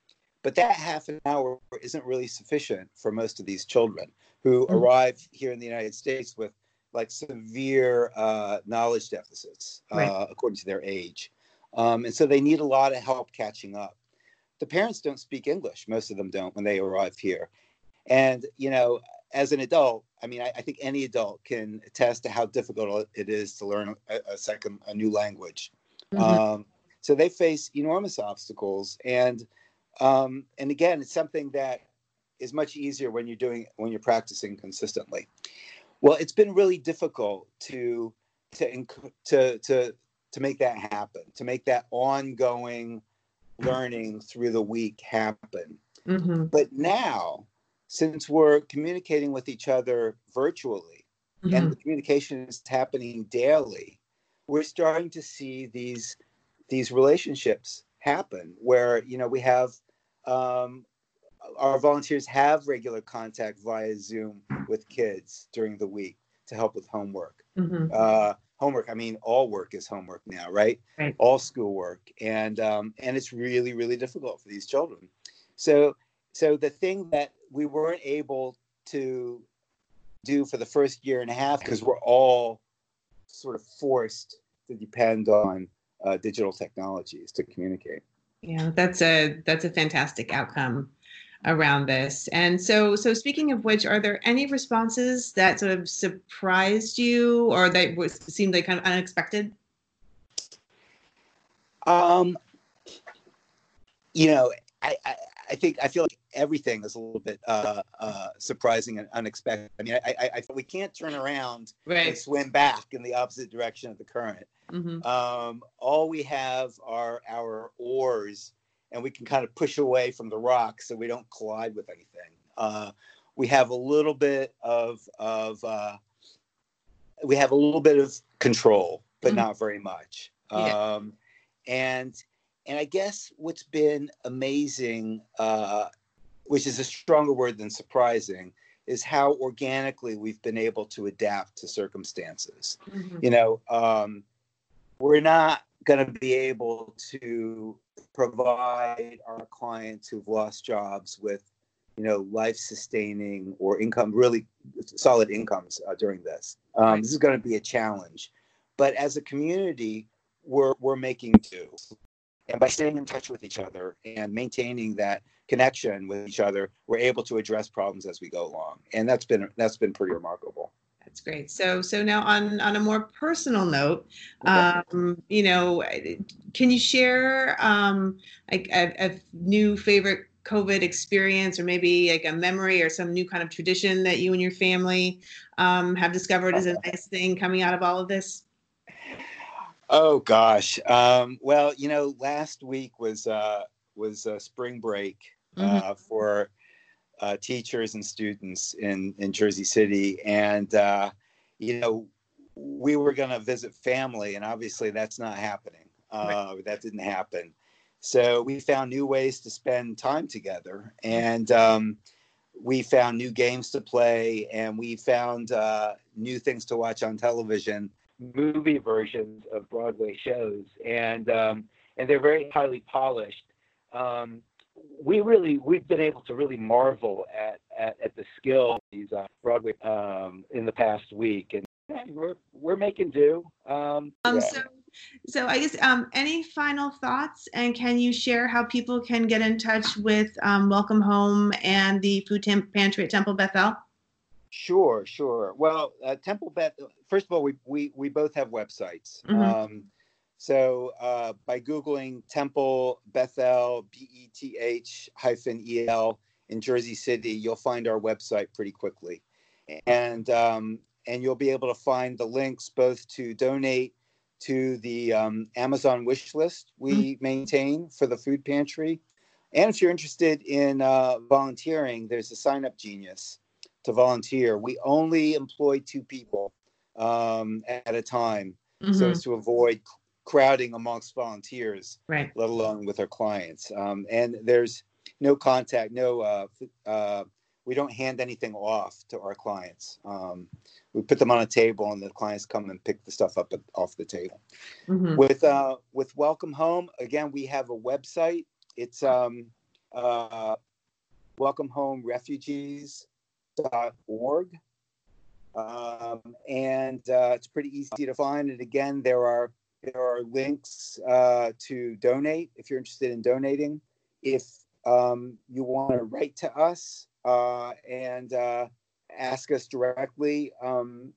But that half an hour isn't really sufficient for most of these children who mm-hmm. arrive here in the United States with like severe uh, knowledge deficits right. uh, according to their age. Um, and so they need a lot of help catching up. The parents don't speak English, most of them don't when they arrive here. And, you know, as an adult, I mean, I, I think any adult can attest to how difficult it is to learn a, a second, a new language. Mm-hmm. Um, so they face enormous obstacles. And, um, and again, it's something that is much easier when you're doing, when you're practicing consistently. Well, it's been really difficult to, to, to, to, to make that happen, to make that ongoing learning through the week happen. Mm-hmm. But now, since we're communicating with each other virtually mm-hmm. and the communication is happening daily, we're starting to see these these relationships happen where you know we have um, our volunteers have regular contact via Zoom with kids during the week to help with homework. Mm-hmm. Uh, homework. I mean, all work is homework now, right? right. All schoolwork, and um, and it's really really difficult for these children. So so the thing that we weren't able to do for the first year and a half because we're all sort of forced to depend on uh, digital technologies to communicate. Yeah, that's a that's a fantastic outcome around this. And so, so speaking of which, are there any responses that sort of surprised you or that was, seemed like kind of unexpected? Um, you know, I, I, I think I feel like everything is a little bit uh, uh, surprising and unexpected. I mean, I, I, I we can't turn around right. and swim back in the opposite direction of the current. Mm-hmm. Um, all we have are our oars and we can kind of push away from the rock so we don't collide with anything. Uh, we have a little bit of of uh, we have a little bit of control, but mm-hmm. not very much. Yeah. Um, and and I guess what's been amazing, uh, which is a stronger word than surprising, is how organically we've been able to adapt to circumstances. Mm-hmm. You know, um, we're not going to be able to provide our clients who've lost jobs with you know life sustaining or income really solid incomes uh, during this. Um, right. this is going to be a challenge. But as a community we're we're making do. And by staying in touch with each other and maintaining that connection with each other we're able to address problems as we go along. And that's been that's been pretty remarkable that's great. So, so now on on a more personal note, um, you know, can you share um, like a, a new favorite COVID experience, or maybe like a memory or some new kind of tradition that you and your family um, have discovered as a nice thing coming out of all of this? Oh gosh. Um, well, you know, last week was uh, was uh, spring break mm-hmm. uh, mm-hmm. for uh, teachers and students in in Jersey City, and uh, you know we were going to visit family, and obviously that's not happening. Uh, right. That didn't happen. So we found new ways to spend time together, and um, we found new games to play, and we found uh, new things to watch on television, movie versions of Broadway shows, and um, and they're very highly polished. Um, we really we've been able to really marvel at at, at the skill of these uh, Broadway um, in the past week, and we're we're making do. Um, um so so I guess um, any final thoughts, and can you share how people can get in touch with um, Welcome Home and the Food Temp- Pantry at Temple Bethel? Sure, sure. Well, uh, Temple Beth. First of all, we we we both have websites. Mm-hmm. Um, so uh, by Googling Temple Bethel, B E T H hyphen E L in Jersey City, you'll find our website pretty quickly. And, um, and you'll be able to find the links both to donate to the um, Amazon wish list we mm-hmm. maintain for the food pantry. And if you're interested in uh, volunteering, there's a sign up genius to volunteer. We only employ two people um, at a time mm-hmm. so as to avoid crowding amongst volunteers, right. let alone with our clients. Um, and there's no contact, no, uh, uh, we don't hand anything off to our clients. Um, we put them on a table and the clients come and pick the stuff up off the table. Mm-hmm. With, uh, with Welcome Home, again, we have a website. It's um, uh, Welcome Home Refugees.org. Um, and uh, it's pretty easy to find. And again, there are there are links uh, to donate if you're interested in donating. If um, you want to write to us uh, and uh, ask us directly, um,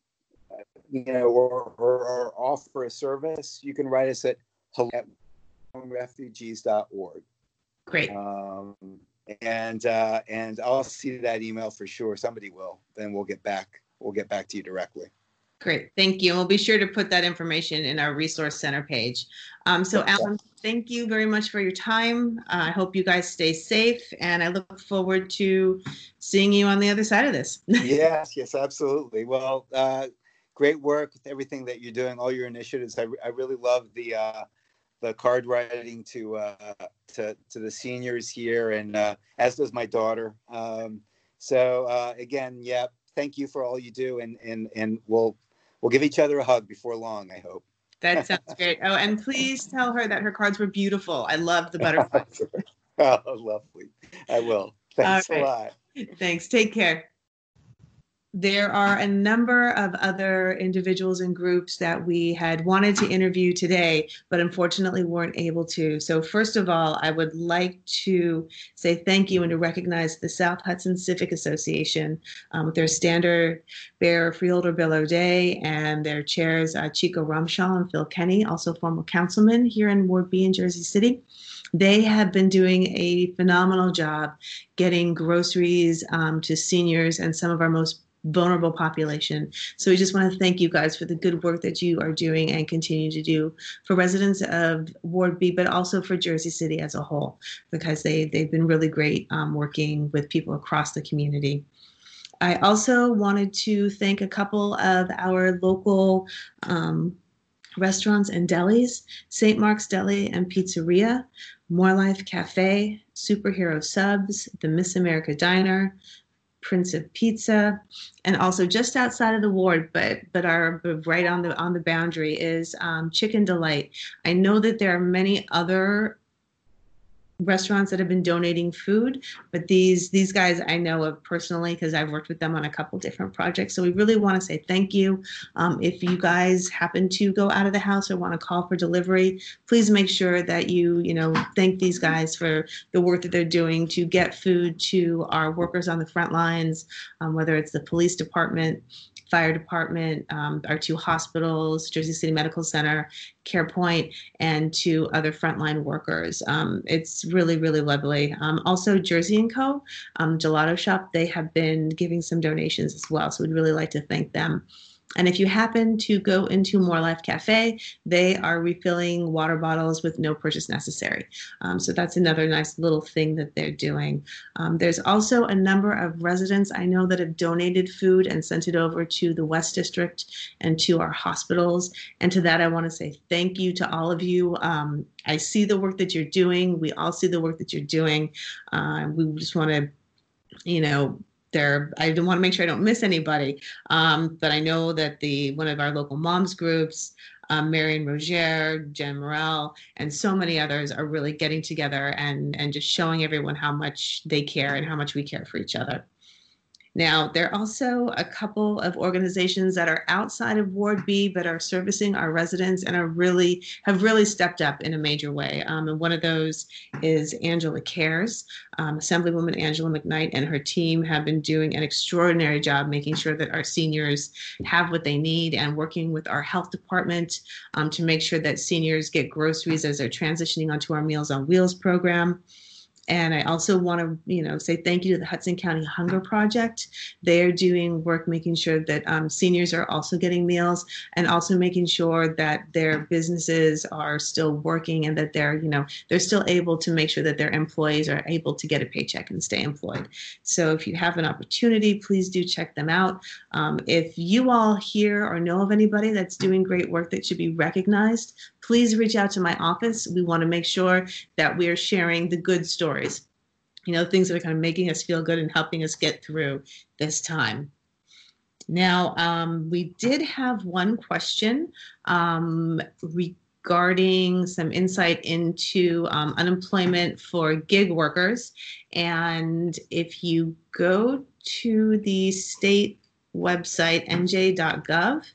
you know, or, or, or, offer a service, you can write us at hello at refugees.org. Great. Um, and uh, and I'll see that email for sure. Somebody will. Then we'll get back. We'll get back to you directly. Great, thank you. And we'll be sure to put that information in our resource center page. Um, so, Alain, thank you very much for your time. Uh, I hope you guys stay safe, and I look forward to seeing you on the other side of this. yes, yes, absolutely. Well, uh, great work with everything that you're doing, all your initiatives. I, I really love the uh, the card writing to uh, to to the seniors here, and uh, as does my daughter. Um, so uh, again, yeah, thank you for all you do, and and and we'll we'll give each other a hug before long. I hope. That sounds great. Oh, and please tell her that her cards were beautiful. I love the butterflies. oh, lovely. I will. Thanks a lot. Thanks. Take care there are a number of other individuals and groups that we had wanted to interview today, but unfortunately weren't able to. So, first of all, I would like to say thank you and to recognize the South Hudson Civic Association um, with their standard bearer Freeholder Bill O'Dea and their chairs uh, Chico Rumshaw and Phil Kenny, also former councilman here in Ward B in Jersey City they have been doing a phenomenal job getting groceries um, to seniors and some of our most vulnerable population. So we just want to thank you guys for the good work that you are doing and continue to do for residents of Ward B, but also for Jersey City as a whole, because they, they've been really great um, working with people across the community. I also wanted to thank a couple of our local um, restaurants and delis St. Mark's Deli and Pizzeria, More Life Cafe, Superhero Subs, the Miss America Diner, Prince of Pizza, and also just outside of the ward, but but are right on the on the boundary is um, Chicken Delight. I know that there are many other restaurants that have been donating food but these these guys i know of personally because i've worked with them on a couple different projects. So we really want to say thank you. Um, if you guys happen to go out of the house or want to call for delivery please make sure that you you know thank these guys for the work that they're doing to get food to our workers on the front lines um, whether it's the police department fire department, um, our two hospitals, Jersey City Medical Center, CarePoint, and to other frontline workers. Um, it's really, really lovely. Um, also, Jersey & Co., um, Gelato Shop, they have been giving some donations as well. So we'd really like to thank them. And if you happen to go into More Life Cafe, they are refilling water bottles with no purchase necessary. Um, so that's another nice little thing that they're doing. Um, there's also a number of residents I know that have donated food and sent it over to the West District and to our hospitals. And to that, I want to say thank you to all of you. Um, I see the work that you're doing. We all see the work that you're doing. Uh, we just want to you know there i want to make sure i don't miss anybody um, but i know that the one of our local moms groups um, marion roger jen morel and so many others are really getting together and and just showing everyone how much they care and how much we care for each other now, there are also a couple of organizations that are outside of Ward B but are servicing our residents and are really have really stepped up in a major way. Um, and one of those is Angela Cares. Um, Assemblywoman Angela McKnight and her team have been doing an extraordinary job making sure that our seniors have what they need and working with our health department um, to make sure that seniors get groceries as they're transitioning onto our Meals on Wheels program. And I also want to, you know, say thank you to the Hudson County Hunger Project. They are doing work making sure that um, seniors are also getting meals and also making sure that their businesses are still working and that they're, you know, they're still able to make sure that their employees are able to get a paycheck and stay employed. So if you have an opportunity, please do check them out. Um, if you all hear or know of anybody that's doing great work that should be recognized, please reach out to my office. We want to make sure that we're sharing the good stories, you know, things that are kind of making us feel good and helping us get through this time. Now, um, we did have one question um, regarding some insight into um, unemployment for gig workers. And if you go to the state website, nj.gov,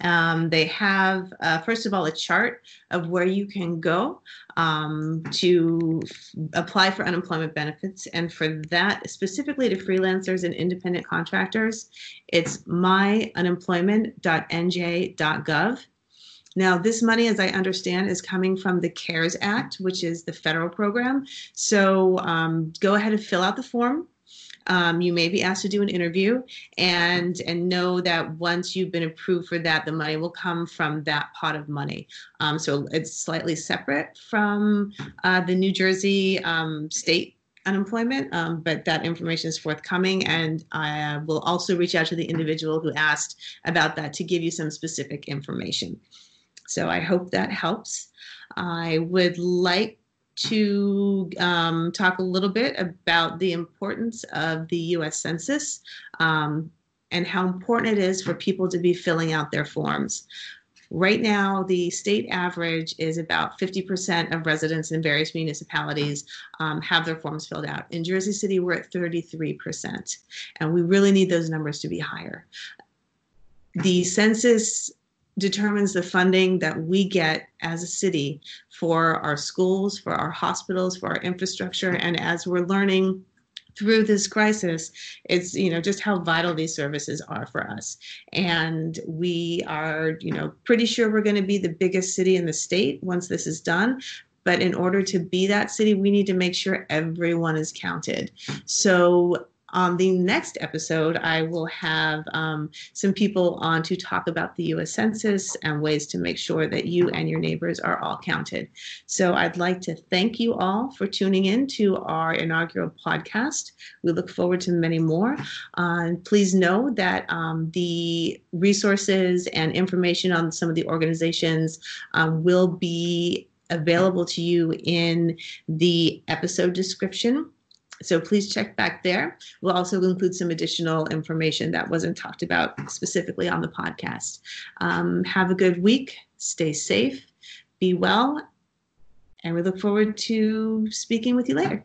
um, they have, uh, first of all, a chart of where you can go um, to f- apply for unemployment benefits. And for that, specifically to freelancers and independent contractors, it's myunemployment.nj.gov. Now, this money, as I understand, is coming from the CARES Act, which is the federal program. So um, go ahead and fill out the form um, you may be asked to do an interview and and know that once you've been approved for that the money will come from that pot of money um, so it's slightly separate from uh, the new jersey um, state unemployment, um, but that information is forthcoming. And I will also reach out to the individual who asked about that to give you some specific information. So I hope that helps. I would like to um, talk a little bit about the importance of the US Census um, and how important it is for people to be filling out their forms. Right now, the state average is about 50% of residents in various municipalities um, have their forms filled out. In Jersey City, we're at 33%, and we really need those numbers to be higher. The census determines the funding that we get as a city for our schools, for our hospitals, for our infrastructure. And as we're learning through this crisis, it's you know just how vital these services are for us. And we are, you know, pretty sure we're going to be the biggest city in the state once this is done. But in order to be that city, we need to make sure everyone is counted. So on the next episode, I will have um, some people on to talk about the US Census and ways to make sure that you and your neighbors are all counted. So I'd like to thank you all for tuning in to our inaugural podcast. We look forward to many more. Uh, please know that um, the resources and information on some of the organizations um, will be available to you in the episode description. So please check back there. We'll also include some additional information that wasn't talked about specifically on the podcast. Um, have a good week. Stay safe. Be well. And we look forward to speaking with you later.